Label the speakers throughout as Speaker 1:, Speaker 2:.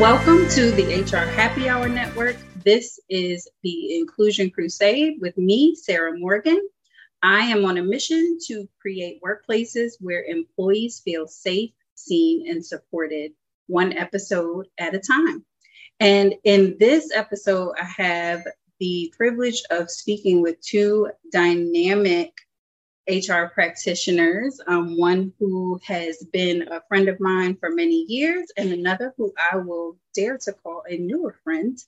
Speaker 1: Welcome to the HR Happy Hour Network. This is the Inclusion Crusade with me, Sarah Morgan. I am on a mission to create workplaces where employees feel safe, seen, and supported, one episode at a time. And in this episode, I have the privilege of speaking with two dynamic HR practitioners, um, one who has been a friend of mine for many years, and another who I will dare to call a newer friend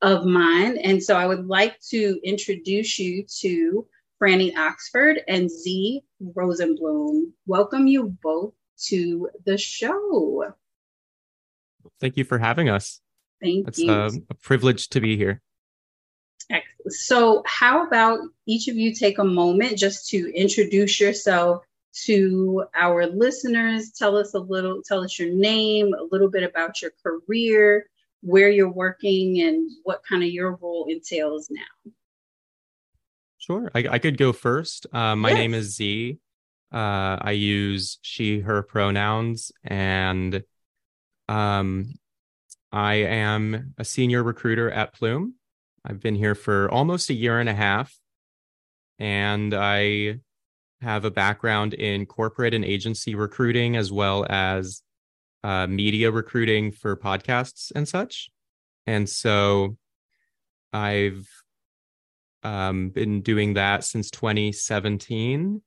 Speaker 1: of mine. And so I would like to introduce you to Franny Oxford and Zee Rosenblum. Welcome you both to the show.
Speaker 2: Thank you for having us.
Speaker 1: Thank
Speaker 2: it's
Speaker 1: you.
Speaker 2: a, a privilege to be here.
Speaker 1: Excellent. So, how about each of you take a moment just to introduce yourself to our listeners? Tell us a little, tell us your name, a little bit about your career, where you're working, and what kind of your role entails now.
Speaker 2: Sure. I, I could go first. Uh, my
Speaker 1: Yes.
Speaker 2: name is Zee. Uh, I use she, her pronouns, and um, I am a senior recruiter at Plume. I've been here for almost a year and a half, and I have a background in corporate and agency recruiting as well as uh, media recruiting for podcasts and such. And so I've um, been doing that since 2017.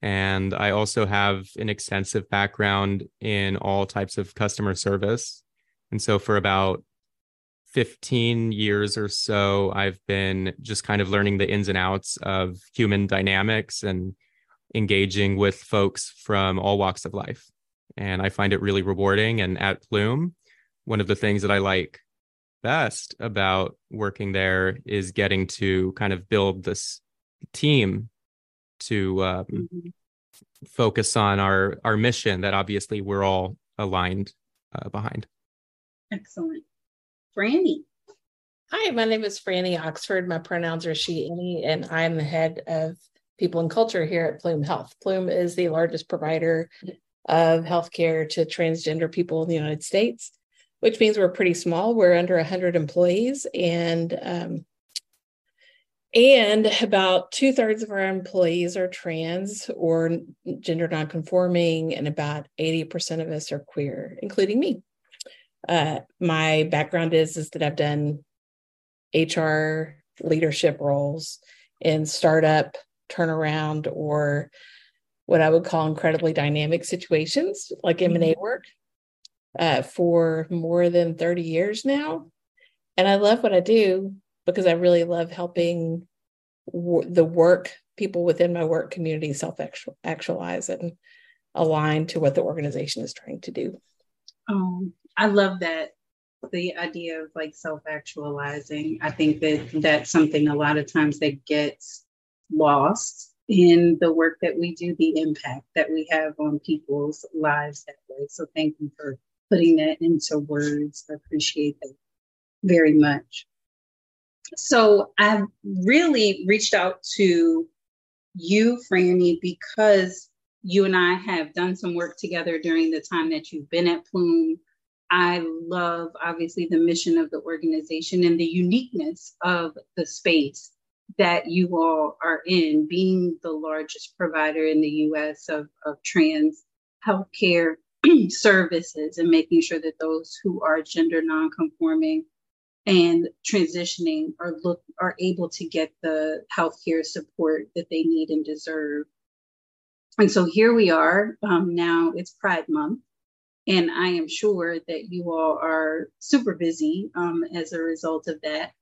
Speaker 2: And I also have an extensive background in all types of customer service. And so for about 15 years or so, I've been just kind of learning the ins and outs of human dynamics and engaging with folks from all walks of life. And I find it really rewarding. And at Plume, one of the things that I like best about working there is getting to kind of build this team to um,
Speaker 1: Mhm.
Speaker 2: focus on our our mission that obviously we're all aligned uh, behind.
Speaker 1: Excellent. Franny.
Speaker 3: Hi, my name is Franny Oxford. My pronouns are she, any, and I'm the head of people and culture here at Plume Health. Plume is the largest provider of healthcare to transgender people in the United States, which means we're pretty small. We're under 100 employees, and um, and about two thirds of our employees are trans or gender nonconforming, and about 80% of us are queer, including me. Uh, my background is is that I've done HR leadership roles in startup, turnaround, or what I would call incredibly dynamic situations like M&A work uh, for more than 30 years now. And I love what I do because I really love helping w- the work people within my work community self actualize and align to what the organization is trying to do.
Speaker 1: Um, I love that the idea of like self-actualizing. I think that that's something a lot of times that gets lost in the work that we do, the impact that we have on people's lives that way. So thank you for putting that into words. I appreciate that very much. So I've really reached out to you, Franny, because you and I have done some work together during the time that you've been at Plume. I love, obviously, the mission of the organization and the uniqueness of the space that you all are in, being the largest provider in the US of, of trans healthcare services and making sure that those who are gender nonconforming and transitioning are look are able to get the healthcare support that they need and deserve. And so here we are. Um, now it's Pride Month, and I am sure that you all are super busy um, as a result of that.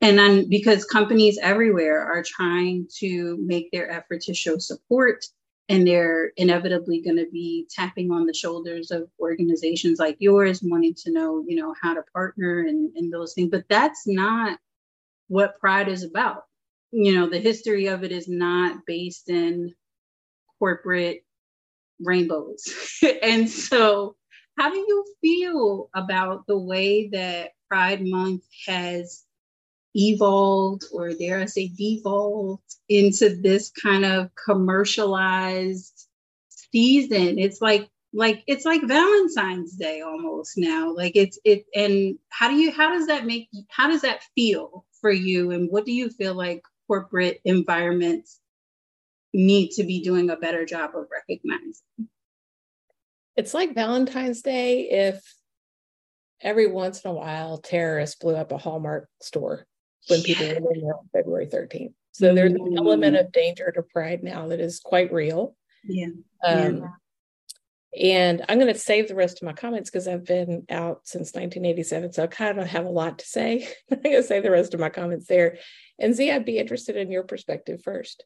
Speaker 1: And then because companies everywhere are trying to make their effort to show support, and they're inevitably going to be tapping on the shoulders of organizations like yours, wanting to know, you know, how to partner and, and those things. But that's not what Pride is about. You know, the history of it is not based in corporate rainbows. and so, how do you feel about the way that Pride Month has evolved, or dare I say, devolved into this kind of commercialized season? It's like like it's like valentine's day almost now. Like it's it and how do you how does that make how does that feel for you? And what do you feel like corporate environments need to be doing a better job of recognizing
Speaker 3: it's like valentine's day if every once in a while terrorists blew up a hallmark store when yeah. people were in there on february 13th so there's an mm-hmm. element of danger to pride now that is quite real
Speaker 1: yeah, um, yeah
Speaker 3: and I'm going to save the rest of my comments because I've been out since 1987. So I kind of don't have a lot to say. I'm going to save the rest of my comments there. And Zee, I'd be interested in your perspective first.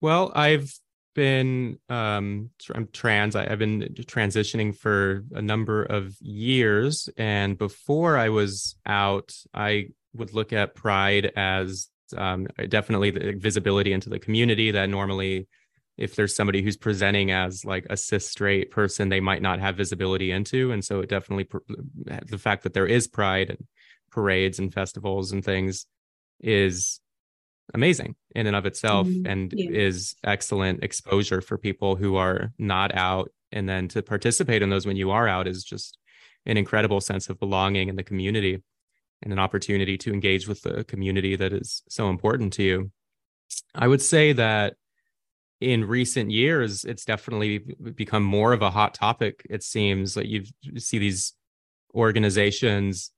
Speaker 2: Well, I've been um, I'm trans. I, have been transitioning for a number of years, and before I was out, I would look at Pride as um, definitely the visibility into the community that normally if there's somebody who's presenting as like a cis straight person they might not have visibility into and so it definitely the fact that there is pride and parades and festivals and things is amazing in and of itself mm-hmm. and yeah. is excellent exposure for people who are not out and then to participate in those when you are out is just an incredible sense of belonging in the community and an opportunity to engage with the community that is so important to you i would say that in recent years, it's definitely become more of a hot topic. It seems like you see these organizations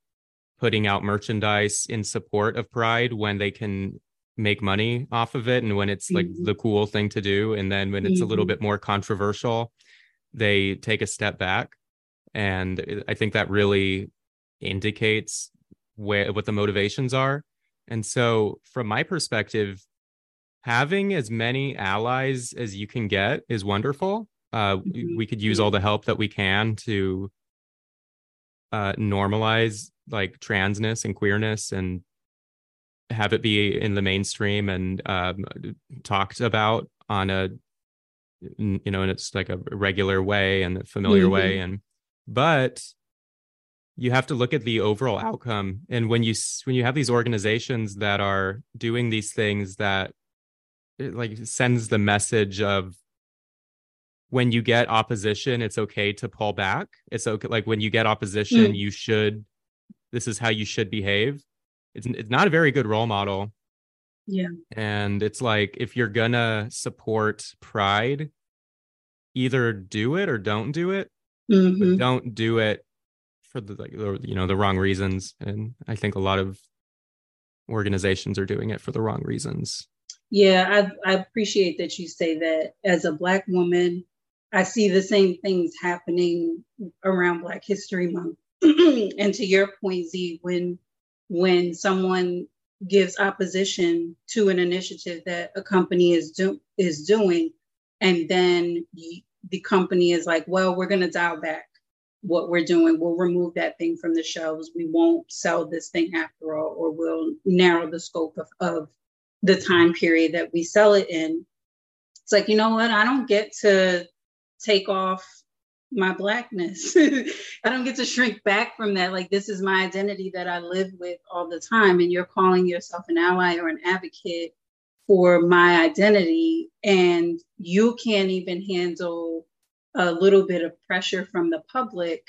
Speaker 2: putting out merchandise in support of Pride when they can make money off of it and when it's like mm-hmm. the cool thing to do. And then when it's mm-hmm. a little mm-hmm. bit more controversial, they take a step back. And I think that really indicates where what the motivations are. And so, from my perspective, having as many allies as you can get is wonderful. Uh, mm-hmm. We could use all the help that we can to uh, normalize like transness and queerness and have it be in the mainstream and um, talked about on a you know and it's like a regular way and a familiar mm-hmm. way and but you have to look at the overall outcome and when you when you have these organizations that are doing these things that it like sends the message of when you get opposition it's okay to pull back it's okay like when you get opposition mm. you should this is how you should behave it's, it's not a very good role model
Speaker 1: yeah
Speaker 2: and it's like if you're gonna support pride either do it or don't do it mm-hmm. but don't do it for the like the, you know the wrong reasons and i think a lot of organizations are doing it for the wrong reasons
Speaker 1: yeah, I, I appreciate that you say that. As a Black woman, I see the same things happening around Black History Month. and to your point, Zee, when when someone gives opposition to an initiative that a company is do, is doing, and then the company is like, "Well, we're going to dial back what we're doing. We'll remove that thing from the shelves. We won't sell this thing after all, or we'll narrow the scope of, of the time period that we sell it in. It's like, you know what? I don't get to take off my blackness. I don't get to shrink back from that. Like, this is my identity that I live with all the time. And you're calling yourself an ally or an advocate for my identity. And you can't even handle a little bit of pressure from the public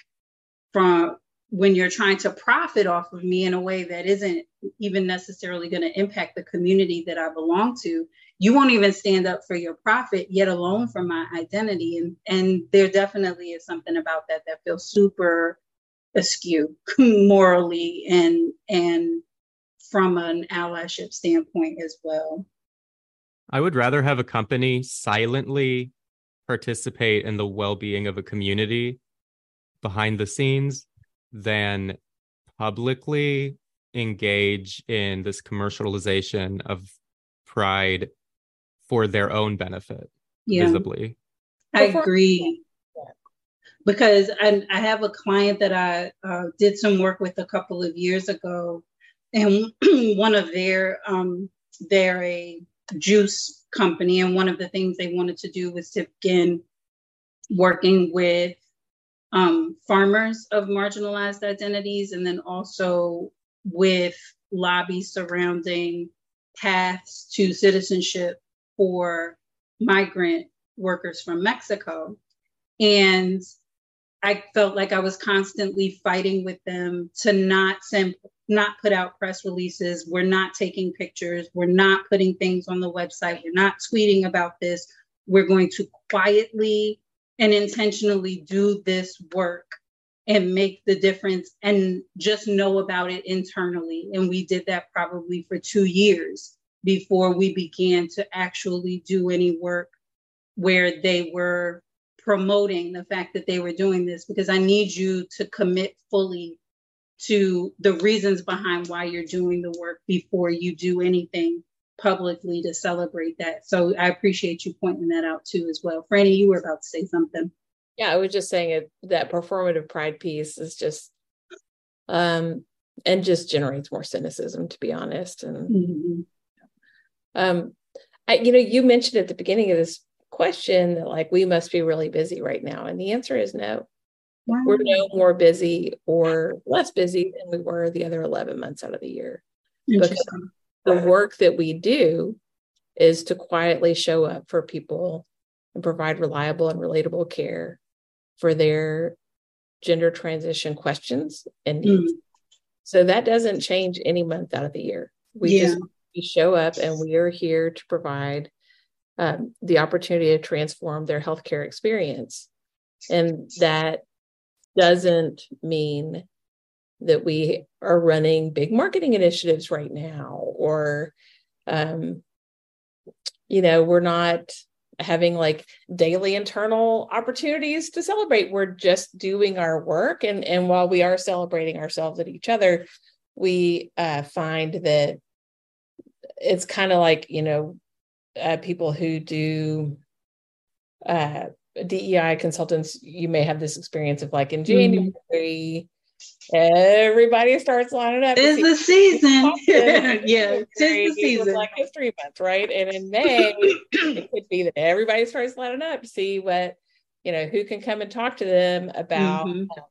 Speaker 1: from when you're trying to profit off of me in a way that isn't even necessarily going to impact the community that I belong to, you won't even stand up for your profit, yet alone for my identity. And and there definitely is something about that that feels super askew morally and and from an allyship standpoint as well.
Speaker 2: I would rather have a company silently participate in the well-being of a community behind the scenes than publicly engage in this commercialization of pride for their own benefit yeah. visibly.
Speaker 1: I agree. Because I, I have a client that I uh, did some work with a couple of years ago, and one of their um, they're a juice company, and one of the things they wanted to do was to begin working with um, farmers of marginalized identities, and then also with lobbies surrounding paths to citizenship for migrant workers from Mexico. And I felt like I was constantly fighting with them to not send, not put out press releases. We're not taking pictures. We're not putting things on the website. We're not tweeting about this. We're going to quietly and intentionally do this work and make the difference and just know about it internally. And we did that probably for two years before we began to actually do any work where they were promoting the fact that they were doing this because I need you to commit fully to the reasons behind why you're doing the work before you do anything publicly to celebrate that. So I appreciate you pointing that out too as well. Franny, you were about to say something.
Speaker 3: Yeah, I was just saying it that performative pride piece is just um and just generates more cynicism to be honest and mm-hmm. um I you know you mentioned at the beginning of this question that like we must be really busy right now and the answer is no wow. we're no more busy or less busy than we were the other 11 months out of the year because the work that we do is to quietly show up for people and provide reliable and relatable care for their gender transition questions and needs. Mm. So that doesn't change any month out of the year. We yeah. just we show up and we are here to provide um, the opportunity to transform their healthcare experience. And that doesn't mean that we are running big marketing initiatives right now or um, you know we're not having like daily internal opportunities to celebrate we're just doing our work and and while we are celebrating ourselves at each other we uh, find that it's kind of like you know uh, people who do uh, DEI consultants, you may have this experience of like in January, mm-hmm. Everybody starts lining up.
Speaker 1: It's the season. yeah, it's the season.
Speaker 3: Like history month, right? And in May, it could be that everybody starts lining up to see what, you know, who can come and talk to them about mm-hmm. um,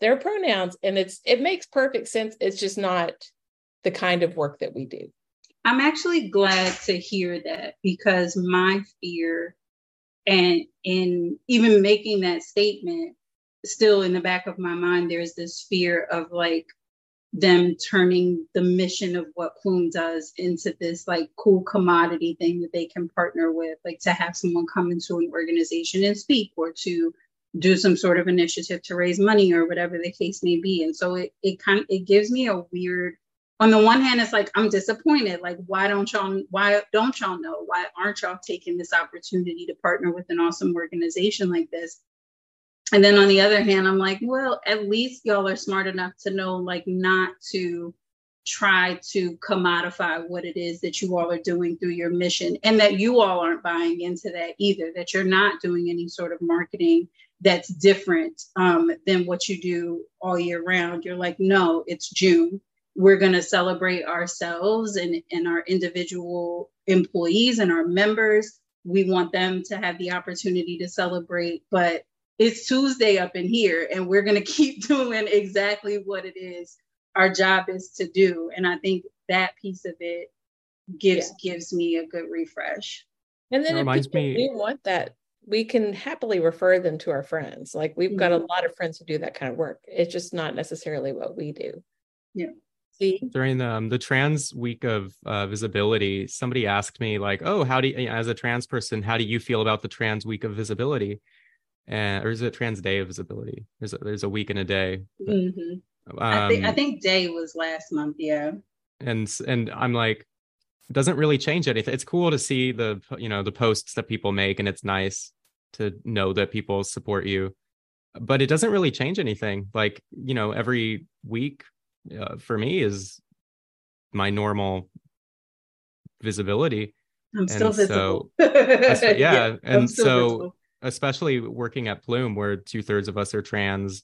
Speaker 3: their pronouns. And it's, it makes perfect sense. It's just not the kind of work that we do.
Speaker 1: I'm actually glad to hear that because my fear and in even making that statement, still in the back of my mind, there's this fear of like them turning the mission of what Plume does into this like cool commodity thing that they can partner with, like to have someone come into an organization and speak or to do some sort of initiative to raise money or whatever the case may be. And so it it kind of it gives me a weird on the one hand, it's like I'm disappointed. Like, why don't y'all why don't y'all know? Why aren't y'all taking this opportunity to partner with an awesome organization like this? And then on the other hand, I'm like, well, at least y'all are smart enough to know like not to try to commodify what it is that you all are doing through your mission and that you all aren't buying into that either that you're not doing any sort of marketing that's different um, than what you do all year round you're like no it's june we're going to celebrate ourselves and, and our individual employees and our members. We want them to have the opportunity to celebrate, but it's Tuesday up in here, and we're going to keep doing exactly what it is our job is to do. And I think that piece of it gives yeah. gives me a good refresh.
Speaker 3: And then it if people me... do want that, we can happily refer them to our friends. Like we've mm-hmm. got a mm-hmm. lot of friends who do that kind of work. It's just not necessarily what we do.
Speaker 1: Yeah See?
Speaker 2: during the um, the trans week of uh, visibility somebody asked me like oh how do you as a trans person how do you feel about the trans week of visibility and or is it trans day of visibility there's a, there's a week and a day
Speaker 1: but, mm-hmm. um, I, think, I think day was last month yeah
Speaker 2: and and i'm like it doesn't really change anything it's cool to see the you know the posts that people make and it's nice to know that people support you but it doesn't really change anything like you know every week uh, for me is my normal visibility.
Speaker 1: I'm still and visible.
Speaker 2: So, yeah, yeah, and so visible. Especially working at Plume, where two thirds of us are trans,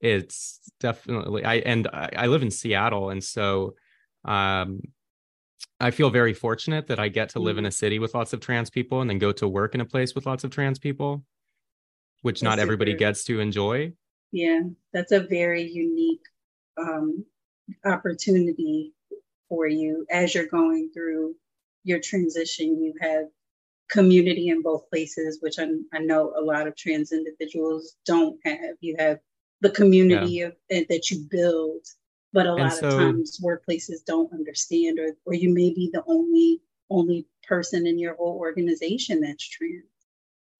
Speaker 2: it's definitely I and I, I live in Seattle, and so um, I feel very fortunate that I get to live in mm-hmm. a city with lots of trans people and then go to work in a place with lots of trans people, which that's not everybody super. gets to enjoy.
Speaker 1: Yeah, that's a very unique um, opportunity for you as you're going through your transition. You have community in both places, which I, I know a lot of trans individuals don't have. You have the community yeah. of, that you build, but a and lot so, of times workplaces don't understand, or or you may be the only only person in your whole organization that's trans.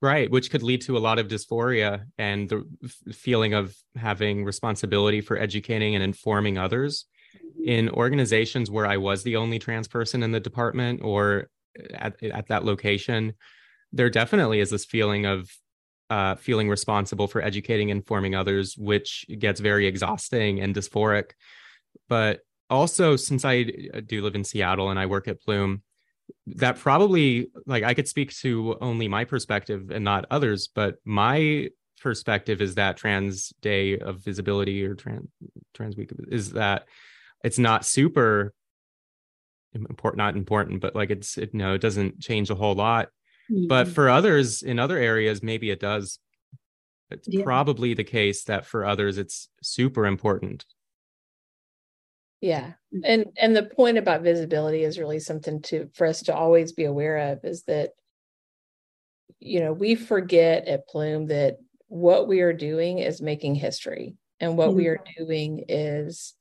Speaker 2: Right, which could lead to a lot of dysphoria and the f- feeling of having responsibility for educating and informing others. Mm-hmm. In organizations where I was the only trans person in the department or at, at that location, there definitely is this feeling of uh, feeling responsible for educating and informing others, which gets very exhausting and dysphoric. But also, since I do live in Seattle and I work at Plume, that probably like I could speak to only my perspective and not others, but my perspective is that Trans Day of Visibility or Trans Trans Week is that it's not super important, not important, but like it's it, you know it doesn't change a whole lot. Mm-hmm. But for others in other areas, maybe it does. It's yeah. probably the case that for others it's super important
Speaker 3: yeah mm. and and the point about visibility is really something to for us to always be aware of is that you know we forget at plume that what we are doing is making history and what mm-hmm. we are doing is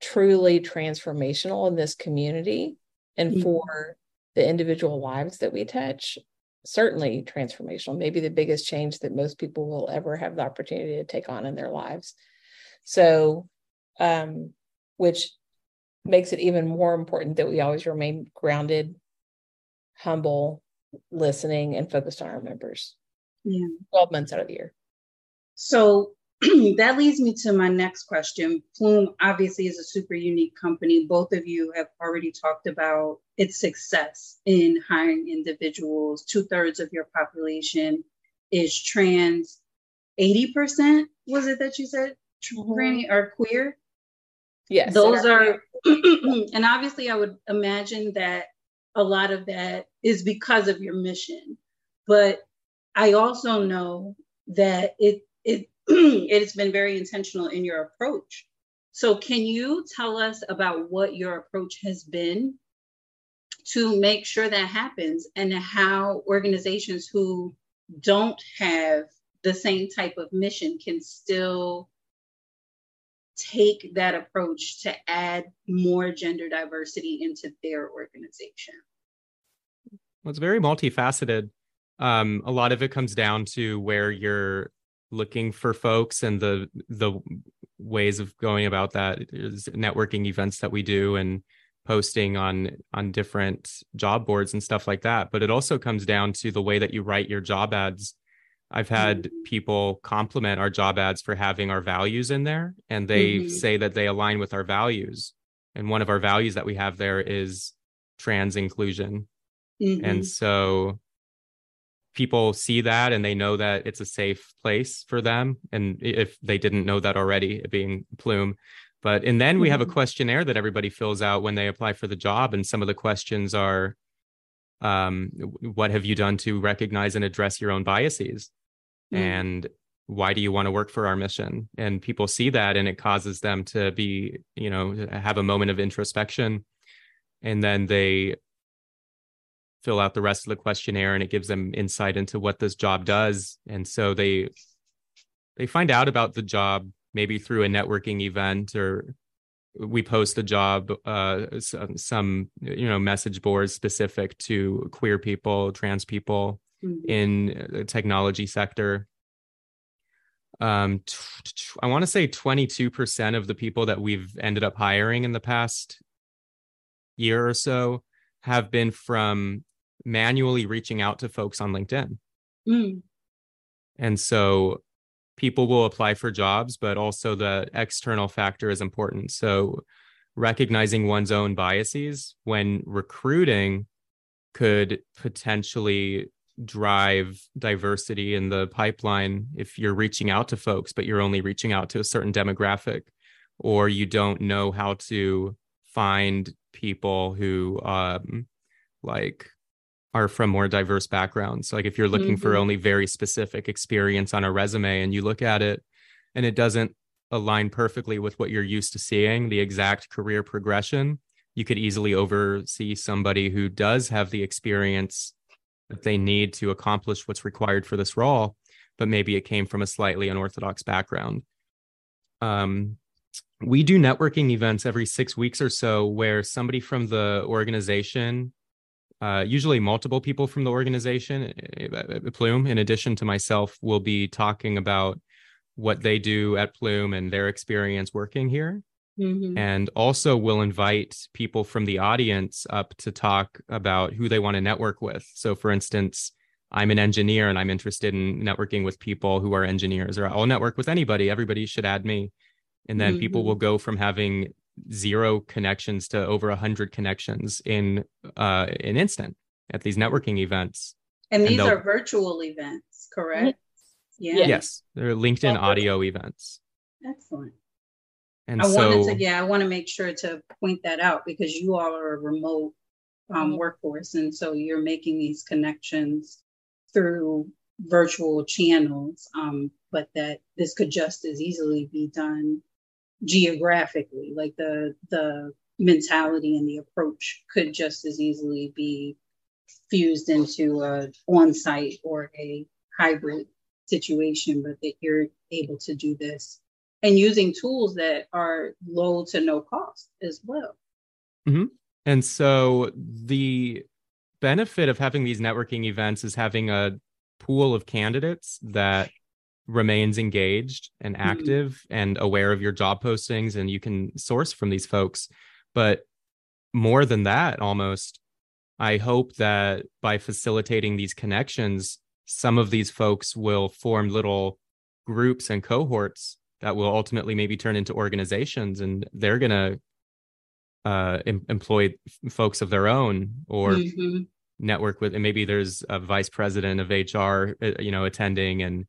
Speaker 3: truly transformational in this community and mm-hmm. for the individual lives that we touch certainly transformational maybe the biggest change that most people will ever have the opportunity to take on in their lives so um which makes it even more important that we always remain grounded, humble, listening, and focused on our members.
Speaker 1: Yeah.
Speaker 3: 12 months out of the year.
Speaker 1: So that leads me to my next question. Plume obviously is a super unique company. Both of you have already talked about its success in hiring individuals. Two thirds of your population is trans. 80% was it that you said? Mm-hmm. Or queer?
Speaker 3: Yes.
Speaker 1: Those are, and obviously, I would imagine that a lot of that is because of your mission. But I also know that it it it's been very intentional in your approach. So can you tell us about what your approach has been to make sure that happens and how organizations who don't have the same type of mission can still take that approach to add more gender diversity into their organization?
Speaker 2: Well, it's very multifaceted. Um, a lot of it comes down to where you're looking for folks and the the ways of going about that is networking events that we do and posting on on different job boards and stuff like that but it also comes down to the way that you write your job ads I've had mm-hmm. people compliment our job ads for having our values in there, and they mm-hmm. say that they align with our values. And one of our values that we have there is trans inclusion. Mm-hmm. And so people see that and they know that it's a safe place for them. And if they didn't know that already, being Plume. But and then we have a mm-hmm. questionnaire that everybody fills out when they apply for the job. And some of the questions are um, what have you done to recognize and address your own biases mm. and why do you want to work for our mission and people see that and it causes them to be you know have a moment of introspection and then they fill out the rest of the questionnaire and it gives them insight into what this job does and so they they find out about the job maybe through a networking event or we post a job uh, some you know message boards specific to queer people trans people mm-hmm. in the technology sector um t- t- i want to say 22% of the people that we've ended up hiring in the past year or so have been from manually reaching out to folks on linkedin mm. and so people will apply for jobs, but also the external factor is important. So recognizing one's own biases when recruiting could potentially drive diversity in the pipeline if you're reaching out to folks but you're only reaching out to a certain demographic or you don't know how to find people who um like are from more diverse backgrounds. Like if you're looking mm-hmm. for only very specific experience on a resume and you look at it and it doesn't align perfectly with what you're used to seeing, the exact career progression, you could easily oversee somebody who does have the experience that they need to accomplish what's required for this role, but maybe it came from a slightly unorthodox background. Um, we do networking events every six weeks or so where somebody from the organization uh, usually multiple people from the organization uh, plume in addition to myself will be talking about what they do at plume and their experience working here mm-hmm. and also we'll invite people from the audience up to talk about who they want to network with so for instance i'm an engineer and i'm interested in networking with people who are engineers or i'll network with anybody everybody should add me and then mm-hmm. people will go from having zero connections to over a hundred connections in uh, an instant at these networking events.
Speaker 1: And, and these are virtual events, correct?
Speaker 2: Yeah. Yes, they're LinkedIn audio events.
Speaker 1: Excellent. And I so, wanted to, yeah, I want to make sure to point that out because you all are a remote um, mm-hmm. workforce, and so you're making these connections through virtual channels. Um, but that this could just as easily be done geographically like the the mentality and the approach could just as easily be fused into a on-site or a hybrid situation but that you're able to do this and using tools that are low to no cost as well
Speaker 2: mm-hmm. and so the benefit of having these networking events is having a pool of candidates that remains engaged and mm-hmm. active mm-hmm. and aware of your job postings and you can source from these folks but more than that almost i hope that by facilitating these connections some of these folks will form little groups and cohorts that will ultimately maybe turn into organizations and they're going to uh, em- employ folks of their own or mm-hmm. network with and maybe there's a vice president of hr uh, you know attending and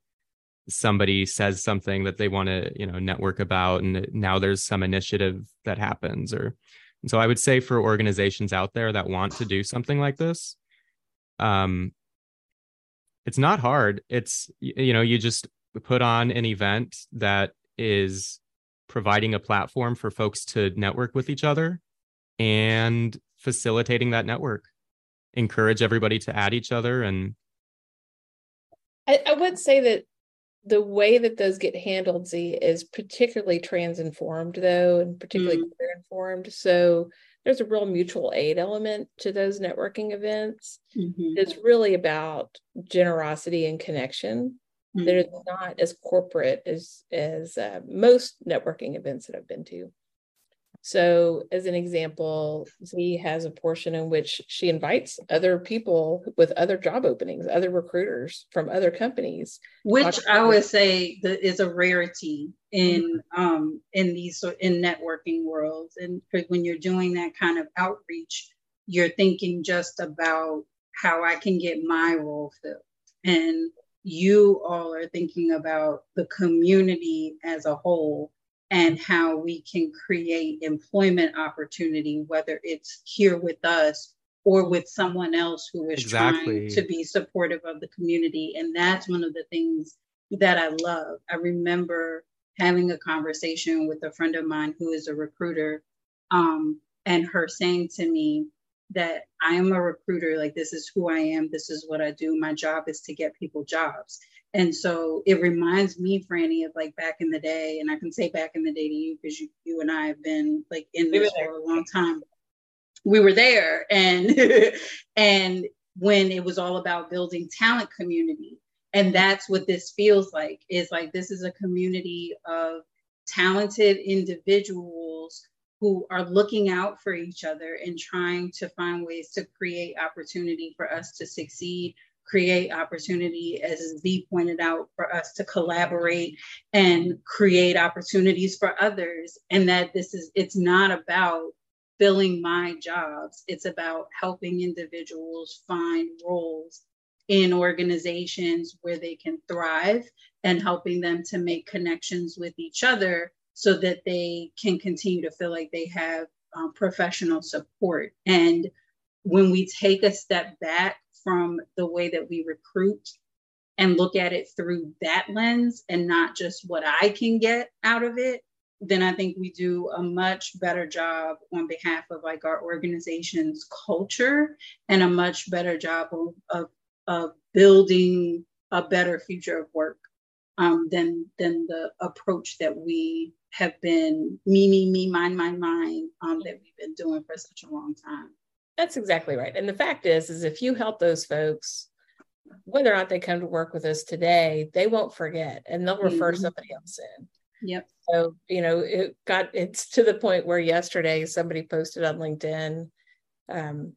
Speaker 2: somebody says something that they want to you know network about and now there's some initiative that happens or so i would say for organizations out there that want to do something like this um it's not hard. It's you know you just put on an event that is providing a platform for folks to network with each other and facilitating that network. Encourage everybody to add each other and
Speaker 3: I, I would say that the way that those get handled, Zee, is particularly trans informed, though, and particularly mm. queer informed. So there's a real mutual aid element to those networking events. Mm-hmm. It's really about generosity and connection. Mm-hmm. That is not as corporate as as uh, most networking events that I've been to. So, as an example, Zee has a portion in which she invites other people with other job openings, other recruiters from other companies.
Speaker 1: Which I would say that is a rarity in mm-hmm. um, in these in networking worlds. And when you're doing that kind of outreach, you're thinking just about how I can get my role filled. And you all are thinking about the community as a whole and how we can create employment opportunity, whether it's here with us or with someone else who is exactly. trying to be supportive of the community. And that's one of the things that I love. I remember having a conversation with a friend of mine who is a recruiter, um, and her saying to me that I am a recruiter, like, this is who I am, this is what I do. My job is to get people jobs. And so it reminds me, Franny, of like back in the day, and I can say back in the day to you because you, you and I have been like in this for a long time. We were there, and and when it was all about building talent community, and that's what this feels like. Is like this is a community of talented individuals who are looking out for each other and trying to find ways to create opportunity for us to succeed create opportunity, as Zee pointed out, for us to collaborate and create opportunities for others. And that this is, it's not about filling my jobs, it's about helping individuals find roles in organizations where they can thrive and helping them to make connections with each other so that they can continue to feel like they have um, professional support. And when we take a step back from the way that we recruit and look at it through that lens and not just what I can get out of it, then I think we do a much better job on behalf of like our organization's culture and a much better job of, of of building a better future of work um, than than the approach that we have been me me me mine mine mine um, that we've been doing for such a long time.
Speaker 3: That's exactly right. And the fact is, is if you help those folks, whether or not they come to work with us today, they won't forget, and they'll refer mm-hmm. somebody else in.
Speaker 1: Yep.
Speaker 3: So you know, it got it's to the point where yesterday somebody posted on LinkedIn, um,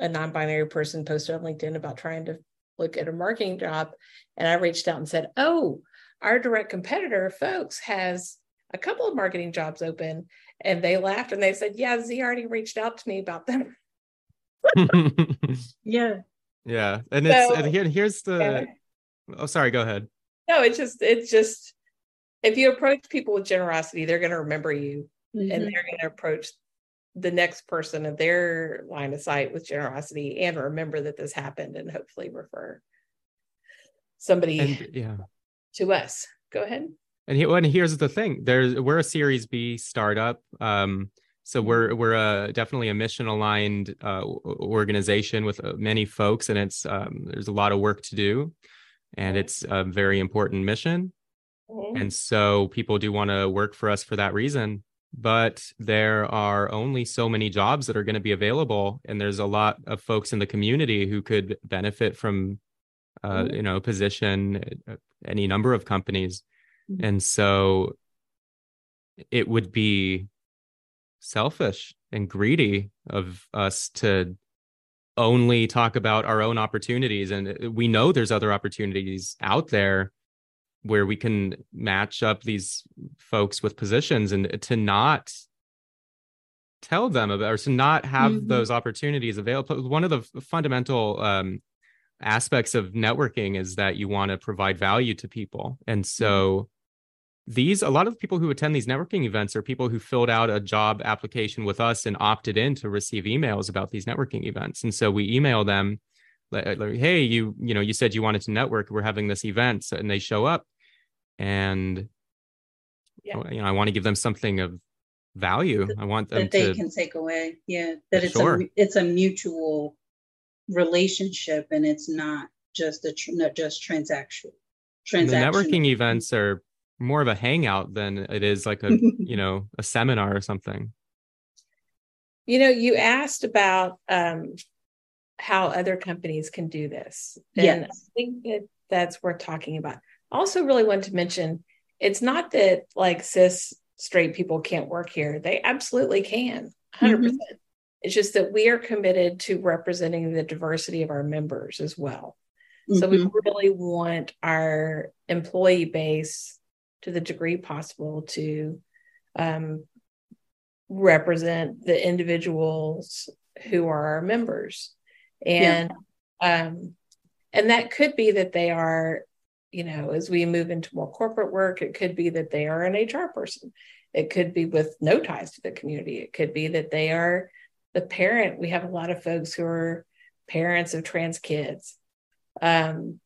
Speaker 3: a non-binary person posted on LinkedIn about trying to look at a marketing job, and I reached out and said, "Oh, our direct competitor, FOLX, has a couple of marketing jobs open. And they laughed and they said, Yeah, Zee already reached out to me about them.
Speaker 1: yeah.
Speaker 2: Yeah. And it's so, and here, here's the yeah. oh sorry, go ahead.
Speaker 3: No, it's just it's just if you approach people with generosity, they're gonna remember you mm-hmm. and they're gonna approach the next person of their line of sight with generosity and remember that this happened and hopefully refer somebody
Speaker 2: and, yeah
Speaker 3: to us. Go ahead.
Speaker 2: And, he, and here's the thing: there's we're a Series B startup, um, so we're we're a definitely a mission aligned uh, organization with uh, many folks, and it's um, there's a lot of work to do, and it's a very important mission, mm-hmm. and so people do want to work for us for that reason. But there are only so many jobs that are going to be available, and there's a lot of folks in the community who could benefit from uh, mm-hmm. you know position any number of companies mm-hmm. and so it would be selfish and greedy of us to only talk about our own opportunities and we know there's other opportunities out there where we can match up these folks with positions and to not tell them about or to not have mm-hmm. those opportunities available one of the fundamental um, aspects of networking is that you want to provide value to people. And so these a lot of people who attend these networking events are people who filled out a job application with us and opted in to receive emails about these networking events. And so we email them like, hey, you you know, you said you wanted to network, we're having this event and they show up and yeah. Oh, you know, I want to give them something of value. I want them
Speaker 1: that they
Speaker 2: to,
Speaker 1: can take away. Yeah, that it's sure. a it's a mutual relationship and it's not just a tr- not just transactional
Speaker 2: the networking events are more of a hangout than it is like a you know a seminar or something
Speaker 3: you know you asked about um, how other companies can do this and yes. i think that that's worth talking about also really want to mention it's not that like cis straight people can't work here they absolutely can 100% mm-hmm. It's just that we are committed to representing the diversity of our members as well. Mm-hmm. So we mm-hmm. really want our employee base, to the degree possible, to um, represent the individuals who are our members, and yeah. um, and that could be that they are, you know, as we move into more corporate work, it could be that they are an HR person. It could be with no ties to the community. It could be that they are the parent, we have a lot of folks who are parents of trans kids. Um,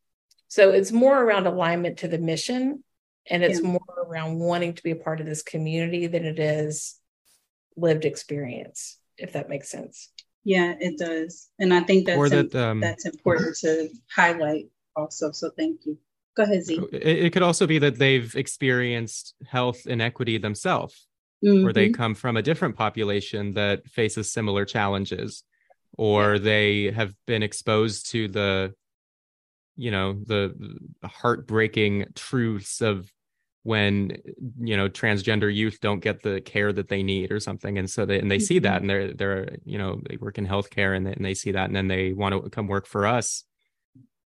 Speaker 3: so it's more around alignment to the mission and it's yeah. more around wanting to be a part of this community than it is lived experience, if that makes sense.
Speaker 1: Yeah, it does. And I think that's, that, um, that's important to highlight also. So thank you. Go ahead, Zee.
Speaker 2: It, it could also be that they've experienced health inequity themselves mm-hmm. or they come from a different population that faces similar challenges or yeah. they have been exposed to the you know the heartbreaking truths of when you know transgender youth don't get the care that they need or something and so they and they mm-hmm. see that and they're they're you know they work in healthcare and they, and they see that and then they want to come work for us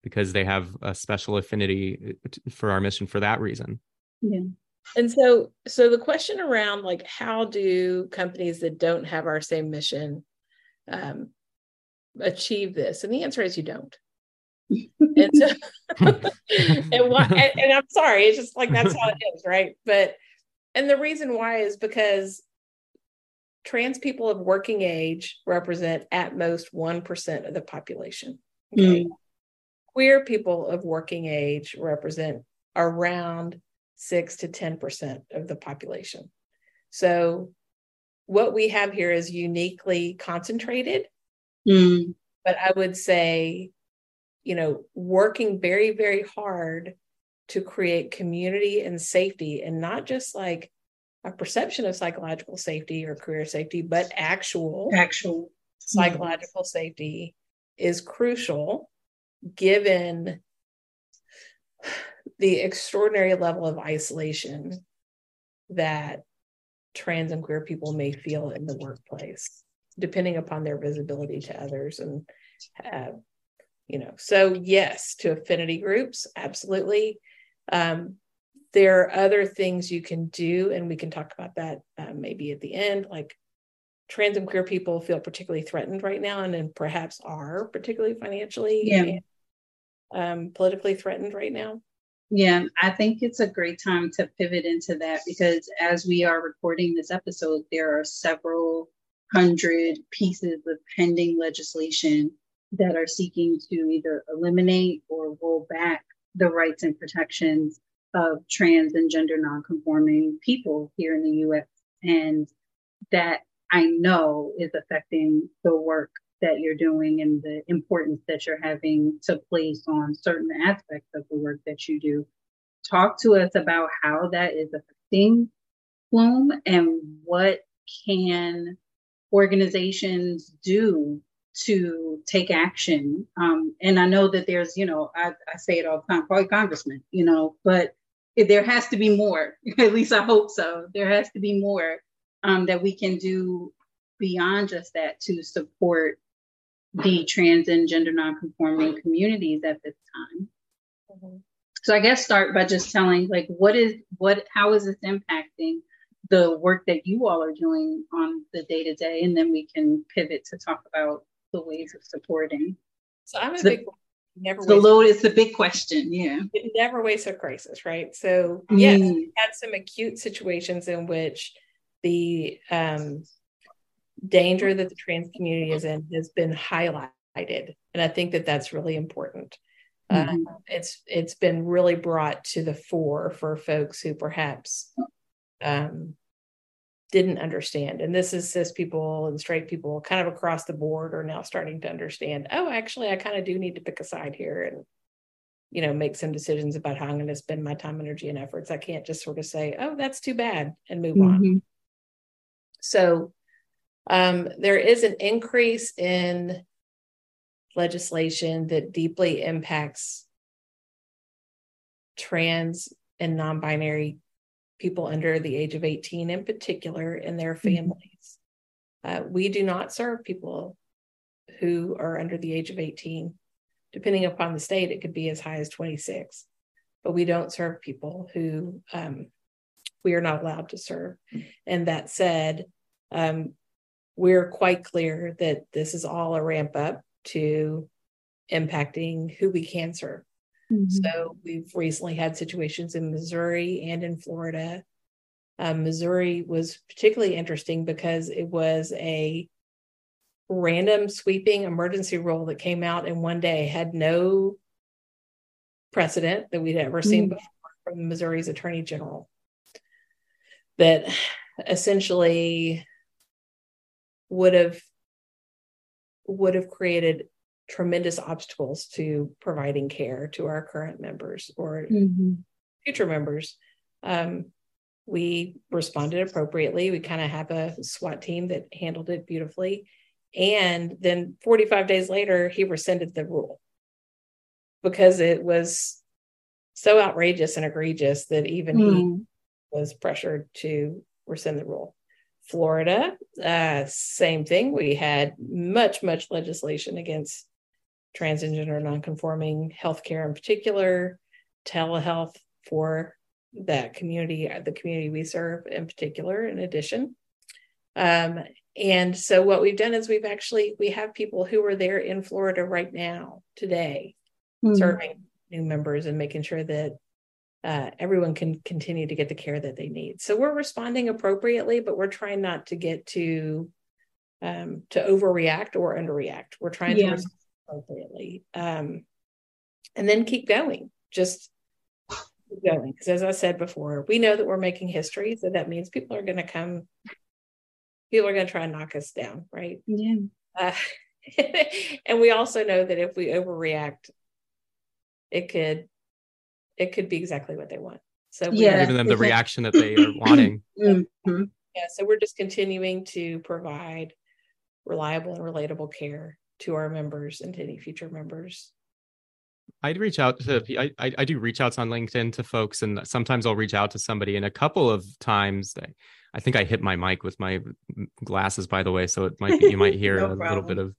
Speaker 2: because they have a special affinity for our mission for that reason.
Speaker 1: Yeah.
Speaker 3: And so so the question around like how do companies that don't have our same mission um, achieve this? And the answer is you don't and and, why, and, and i'm sorry it's just like that's how it is right but and the reason why is because trans people of working age represent at most 1% of the population okay? mm. queer people of working age represent around six to 10% of the population. So, what we have here is uniquely concentrated. Mm. But I would say you know, working very, very hard to create community and safety and not just like a perception of psychological safety or career safety, but actual
Speaker 1: actual
Speaker 3: psychological safety is crucial given the extraordinary level of isolation that trans and queer people may feel in the workplace, depending upon their visibility to others. And, uh, you know, so yes, to affinity groups, absolutely. Um, there are other things you can do, and we can talk about that uh, maybe at the end, like trans and queer people feel particularly threatened right now and, and perhaps are particularly financially yeah. and um, politically threatened right now
Speaker 1: yeah, I think it's a great time to pivot into that because as we are recording this episode, there are several hundred pieces of pending legislation that are seeking to either eliminate or roll back the rights and protections of trans and gender nonconforming people here in the US. And that I know is affecting the work that you're doing and the importance that you're having to place on certain aspects of the work that you do. Talk to us about how that is affecting Plume and what can organizations do to take action. Um, and I know that there's, you know, I, I say it all the time, probably congressman, you know, but there has to be more. At least I hope so. There has to be more um, that we can do beyond just that to support the trans and gender nonconforming communities at this time. Mm-hmm. So I guess start by just telling like what is what how is this impacting the work that you all are doing on the day to day, and then we can pivot to talk about the ways of supporting.
Speaker 3: So I'm a so big
Speaker 1: never the load is the big question yeah
Speaker 3: it never wastes a crisis right so yes mm. we had some acute situations in which the um, danger that the trans community is in has been highlighted and i think that that's really important mm-hmm. uh, it's it's been really brought to the fore for folks who perhaps um, didn't understand. And this is cis people and straight people kind of across the board are now starting to understand oh actually i kind of do need to pick a side here and you know make some decisions about how i'm going to spend my time energy and efforts. I can't just sort of say oh that's too bad and move mm-hmm. on so um, there is an increase in legislation that deeply impacts trans and non binary people under the age of 18 in particular and their mm-hmm. families. Uh, we do not serve people who are under the age of 18. Depending upon the state, it could be as high as 26, but we don't serve people who um, we are not allowed to serve. And that said, um, we're quite clear that this is all a ramp up to impacting who we can serve. Mm-hmm. So we've recently had situations in Missouri and in Florida. Um, Missouri was particularly interesting because it was a random sweeping emergency rule that came out in one day, had no precedent that we'd ever seen mm-hmm. before from Missouri's attorney general. That essentially would have would have created tremendous obstacles to providing care to our current members or mm-hmm. future members. Um, we responded appropriately. We kind of have a SWAT team that handled it beautifully. And then 45 days later, he rescinded the rule because it was so outrageous and egregious that even mm. he was pressured to rescind the rule. Florida, uh, same thing. We had much, much legislation against transgender nonconforming healthcare in particular, telehealth for that community, the community we serve in particular, in addition. Um, and so what we've done is we've actually we have people who are there in Florida right now today mm-hmm. serving new members and making sure that uh, everyone can continue to get the care that they need. So we're responding appropriately, but we're trying not to get to um, to overreact or underreact. We're trying yeah. to respond appropriately, um, and then keep going. Just keep going, because as I said before, we know that we're making history, so that means people are going to come. People are going to try and knock us down, right?
Speaker 1: Yeah. Uh,
Speaker 3: and we also know that if we overreact, it could it could be exactly what they want. So
Speaker 2: yeah, giving them the reaction that they are wanting.
Speaker 3: Mm-hmm. Yeah, so we're just continuing to provide reliable and relatable care to our members and to any future members.
Speaker 2: I'd reach out to I, I, I do reach outs on LinkedIn to folks, and sometimes I'll reach out to somebody. And a couple of times, I, I think I hit my mic with my glasses, by the way, so it might be you might hear no a little bit of.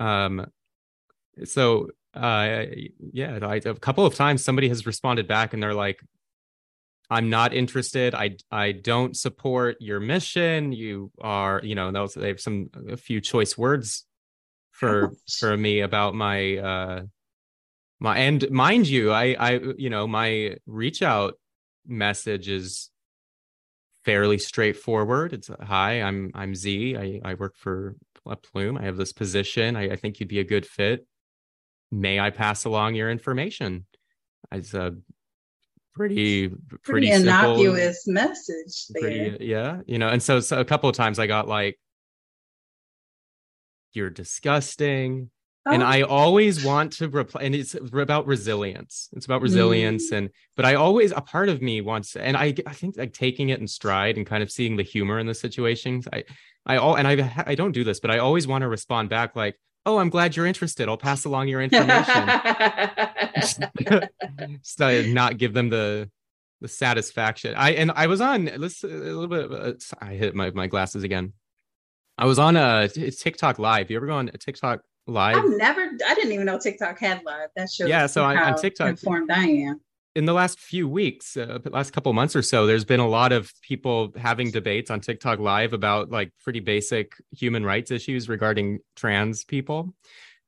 Speaker 2: Um, so uh, yeah, I, a couple of times somebody has responded back, and they're like, "I'm not interested. I I don't support your mission. You are, you know, those they have some a few choice words for for me about my uh my and mind you i i you know my reach out message is fairly straightforward. It's hi i'm i'm Zee. I, I work for a plume. I have this position. I, I think you'd be a good fit. May i pass along your information? It's a pretty pretty,
Speaker 1: pretty innocuous simple, message there.
Speaker 2: Pretty, yeah you know and so, so a couple of times i got like you're disgusting Oh. And I always want to reply, and it's about resilience. It's about resilience, mm. and but I always a part of me wants, and I I think like taking it in stride and kind of seeing the humor in the situations. I I all and I I don't do this, but I always want to respond back like, "Oh, I'm glad you're interested. I'll pass along your information." so not give them the the satisfaction. I and I was on let's a little bit. Uh, I hit my my glasses again. I was on a TikTok live. You ever go on a TikTok live?
Speaker 1: I've never. I didn't even know TikTok had live. That shows.
Speaker 2: Yeah, so I,
Speaker 1: on
Speaker 2: TikTok,
Speaker 1: informed I am.
Speaker 2: In the last few weeks, uh, last couple months or so, there's been a lot of people having debates on TikTok Live about like pretty basic human rights issues regarding trans people,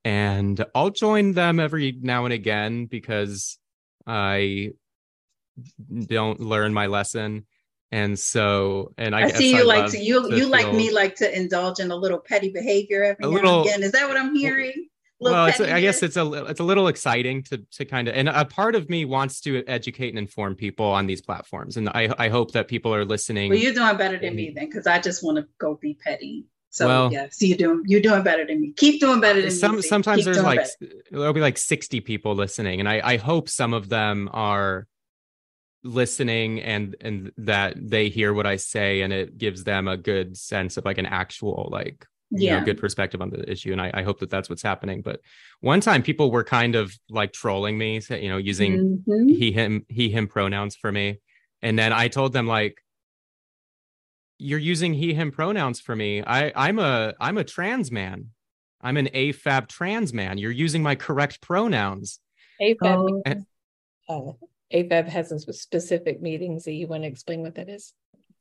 Speaker 2: and I'll join them every now and again because I don't learn my lesson and so and i,
Speaker 1: I see you I like to you to you feel, like me like to indulge in a little petty behavior every a now little, and again is that what i'm hearing
Speaker 2: well it's i guess it's a it's a little exciting to to kind of and a part of me wants to educate and inform people on these platforms and i i hope that people are listening
Speaker 1: well you're doing better than me then because i just want to go be petty so well, yeah, so you're doing you're doing better than me. Keep doing better than
Speaker 2: some,
Speaker 1: me.
Speaker 2: Sometimes Keep there's like better. there'll be like 60 people listening, and I I hope some of them are listening and and that they hear what I say and it gives them a good sense of like an actual like yeah. know, good perspective on the issue. And I, I, hope that that's what's happening. But one time people were kind of like trolling me, you know, using mm-hmm. he, him, he, him pronouns for me. And then I told them like, you're using he, him pronouns for me. I, I'm a, I'm a trans man. I'm an AFAB trans man. You're using my correct pronouns.
Speaker 3: AFAB. Oh. And, oh. AFAB has some specific meetings that you want to explain what that is?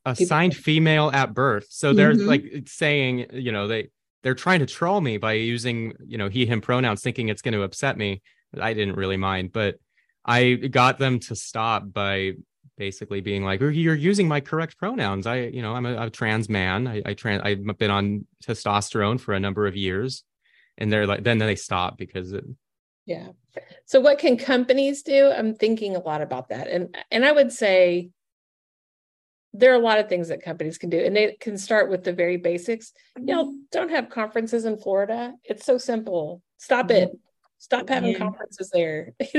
Speaker 2: Assigned People- female at birth. So they're mm-hmm. like saying, you know, they they're trying to troll me by using, you know, he him pronouns, thinking it's going to upset me. I didn't really mind, but I got them to stop by basically being like, "You're using my correct pronouns." I, you know, I'm a, a trans man. I, I trans. I've been on testosterone for a number of years, and they're like, then they stop because it,
Speaker 3: yeah. So what can companies do? I'm thinking a lot about that. And and I would say there are a lot of things that companies can do and they can start with the very basics. You know, mm-hmm. don't have conferences in Florida. It's so simple. Stop it. Mm-hmm. Stop having yeah. conferences there.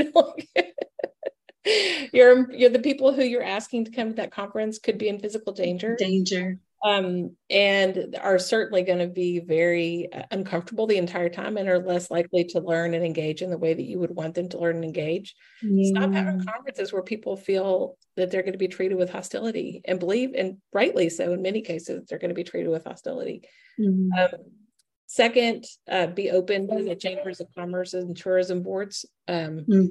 Speaker 3: you're you're the people who you're asking to come to that conference could be in physical danger.
Speaker 1: Danger
Speaker 3: um, and are certainly going to be very uh, uncomfortable the entire time and are less likely to learn and engage in the way that you would want them to learn and engage. Yeah. Stop having conferences where people feel that they're going to be treated with hostility and believe, and rightly so, in many cases, they're going to be treated with hostility. Mm-hmm. Um, second, uh, be open to the chambers of commerce and tourism boards. Um, mm-hmm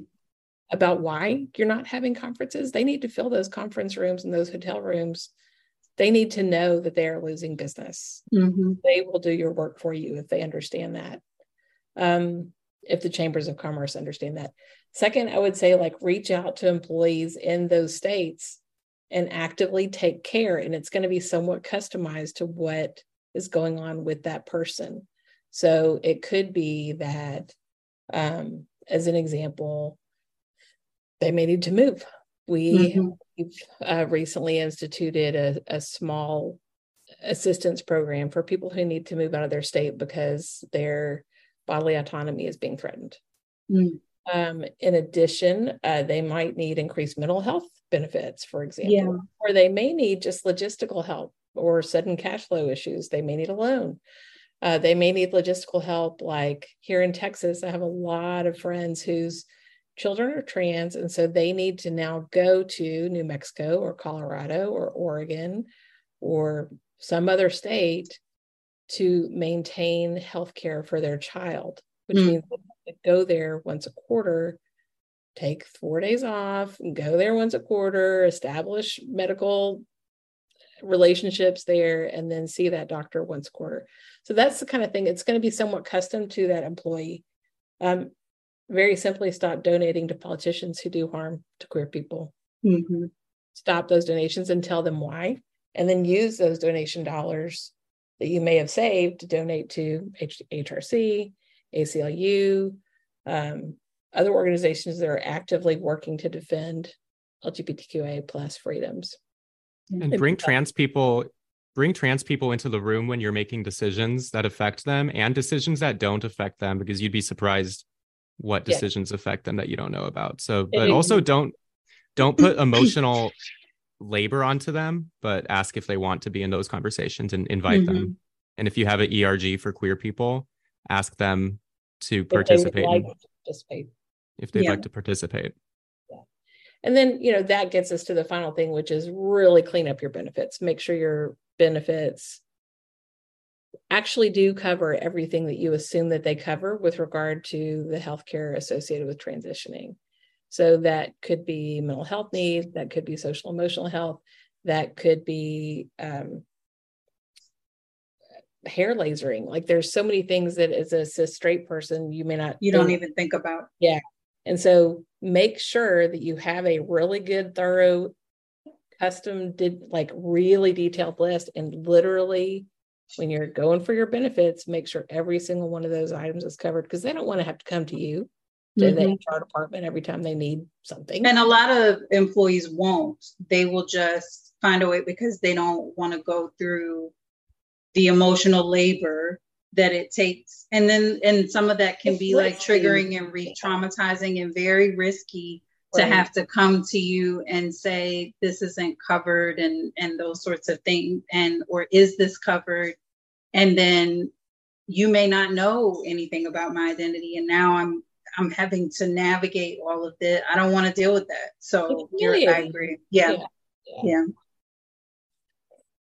Speaker 3: about why you're not having conferences. They need to fill those conference rooms and those hotel rooms they need to know that they are losing business. Mm-hmm. They will do your work for you if they understand that. Um, if the chambers of commerce understand that. Second, I would say like reach out to employees in those states and actively take care. And it's going to be somewhat customized to what is going on with that person. So it could be that, um, as an example, they may need to move. We mm-hmm. We've uh, recently instituted a, a small assistance program for people who need to move out of their state because their bodily autonomy is being threatened. Mm. Um, in addition, uh, they might need increased mental health benefits, for example, yeah. or they may need just logistical help or sudden cash flow issues. They may need a loan. Uh, they may need logistical help. Like here in Texas, I have a lot of friends whose children are trans, and so they need to now go to New Mexico or Colorado or Oregon or some other state to maintain health care for their child, which mm. means they go there once a quarter, take four days off, go there once a quarter, establish medical relationships there, and then see that doctor once a quarter. So that's the kind of thing. It's going to be somewhat custom to that employee. Um, very simply, stop donating to politicians who do harm to queer people. Mm-hmm. Stop those donations and tell them why, and then use those donation dollars that you may have saved to donate to H- HRC, ACLU, um, other organizations that are actively working to defend LGBTQIA plus freedoms.
Speaker 2: And bring trans people bring trans people into the room when you're making decisions that affect them and decisions that don't affect them because you'd be surprised what decisions yeah. affect them that you don't know about so but also don't don't put emotional labor onto them but ask if they want to be in those conversations and invite mm-hmm. them and if you have an erg for queer people ask them to participate, like to participate. if they'd yeah. like to participate
Speaker 3: and then you know that gets us to the final thing which is really clean up your benefits make sure your benefits actually do cover everything that you assume that they cover with regard to the healthcare associated with transitioning. So that could be mental health needs, that could be social emotional health, that could be um, hair lasering. Like there's so many things that as a cis straight person you may not
Speaker 1: you don't even think about.
Speaker 3: Yeah. And so make sure that you have a really good, thorough custom did like really detailed list and literally when you're going for your benefits make sure every single one of those items is covered because they don't want to have to come to you to mm-hmm. the HR department every time they need something.
Speaker 1: And a lot of employees won't. They will just find a way because they don't want to go through the emotional labor that it takes. And then and some of that can it's be risky. like triggering and re-traumatizing and very risky to have to come to you and say this isn't covered and and those sorts of things and or is this covered and then you may not know anything about my identity and now i'm i'm having to navigate all of this i don't want to deal with that so really i agree yeah. yeah. yeah. yeah.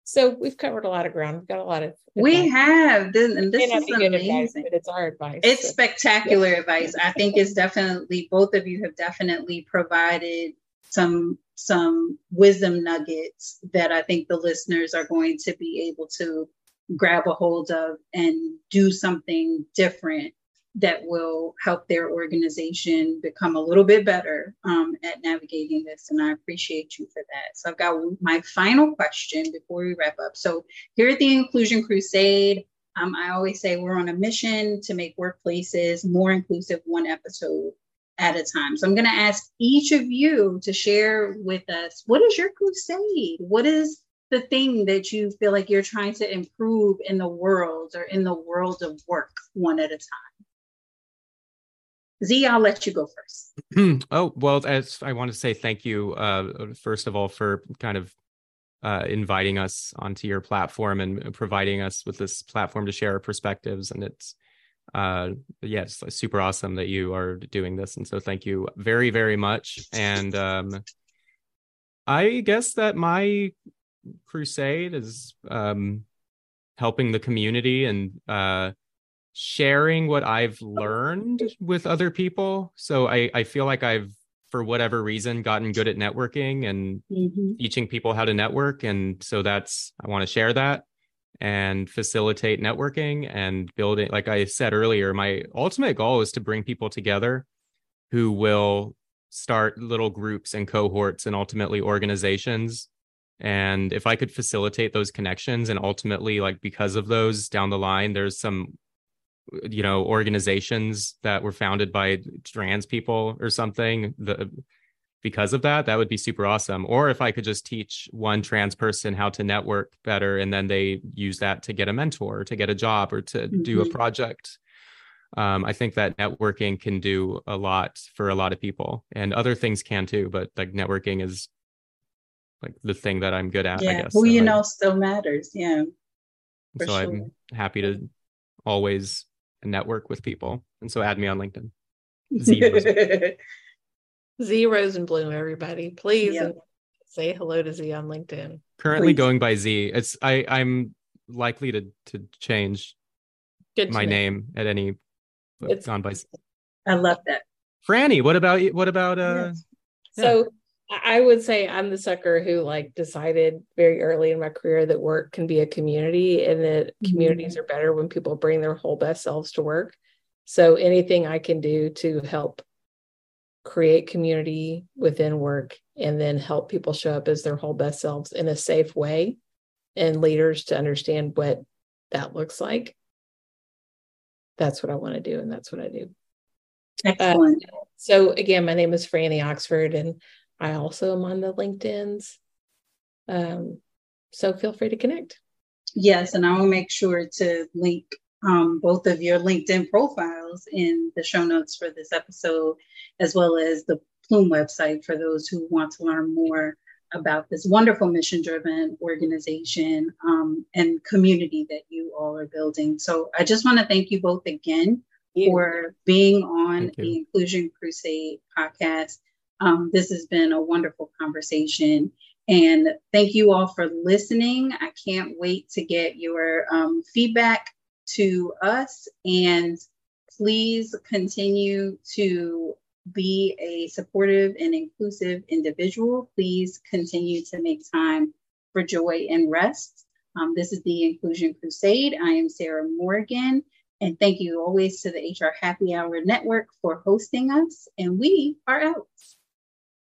Speaker 3: So we've covered a lot of ground. We've got a lot of.
Speaker 1: We have, this, and this is amazing.
Speaker 3: Advice, but it's our advice.
Speaker 1: It's so. spectacular yeah. advice. I think it's definitely both of you have definitely provided some some wisdom nuggets that I think the listeners are going to be able to grab a hold of and do something different that will help their organization become a little bit better um, at navigating this. And I appreciate you for that. So I've got my final question before we wrap up. So here at the Inclusion Crusade, um, I always say we're on a mission to make workplaces more inclusive, one episode at a time. So I'm going to ask each of you to share with us what is your crusade? What is the thing that you feel like you're trying to improve in the world or in the world of work one at a time? Zee, I'll let you go first.
Speaker 2: oh, well, as I want to say thank you, uh, first of all, for kind of uh, inviting us onto your platform and providing us with this platform to share our perspectives. And it's, uh, yeah, super awesome that you are doing this. And so thank you very, very much. And um, I guess that my crusade is um, helping the community and uh, sharing what I've learned with other people. So I, I feel like I've, for whatever reason, gotten good at networking and mm-hmm. teaching people how to network. And so that's, I want to share that and facilitate networking and building. Like I said earlier, my ultimate goal is to bring people together who will start little groups and cohorts and ultimately organizations and if i could facilitate those connections and ultimately like because of those down the line there's some you know organizations that were founded by trans people or something the because of that that would be super awesome or if i could just teach one trans person how to network better and then they use that to get a mentor to get a job or to mm-hmm. do a mm-hmm. project um, I think that networking can do a lot for a lot of people, and other things can too. But like networking is like the thing that I'm good at.
Speaker 1: Yeah,
Speaker 2: I guess.
Speaker 1: who
Speaker 2: So
Speaker 1: you
Speaker 2: I-
Speaker 1: know still matters. Yeah,
Speaker 2: so
Speaker 1: sure.
Speaker 2: I'm happy to always network with people, and so add me on LinkedIn. Zee
Speaker 3: Zee Rosenblum, everybody, please
Speaker 1: Yeah.
Speaker 3: and say hello to Zee on LinkedIn.
Speaker 2: Currently
Speaker 1: Please.
Speaker 2: going by Zee. It's I I'm likely to to change
Speaker 3: Good. to
Speaker 2: my
Speaker 3: know.
Speaker 2: name at any.
Speaker 3: It's
Speaker 2: gone by Zee.
Speaker 1: I love that.
Speaker 2: Franny. What about you? What about uh?
Speaker 1: Yes.
Speaker 3: So I would say I'm the sucker who like decided very early in my career that work can be a community and that
Speaker 1: Mhm.
Speaker 3: communities are better when people bring their whole best selves to work. So anything I can do to help create community within work and then help people show up as their whole best selves in a safe way and leaders to understand what that looks like. That's what I want to do and that's what I do.
Speaker 1: Excellent.
Speaker 3: So again, my name is Franny Oxford, and I also am on the LinkedIn's. Um, so feel free to connect.
Speaker 1: Yes, and I will make sure to link um, both of your LinkedIn profiles in the show notes for this episode, as well as the Plume website for those who want to learn more about this wonderful mission driven organization um, and community that you all are building. So I just want to thank you both again for being on the Inclusion Crusade podcast. Um, this has been a wonderful conversation. And thank you all for listening. I can't wait to get your um, feedback to us. And please continue to be a supportive and inclusive individual. Please continue to make time for joy and rest. Um, this is the Inclusion Crusade. I am Sarah Morgan. And thank you always to the HR Happy Hour Network for hosting us. And we are out.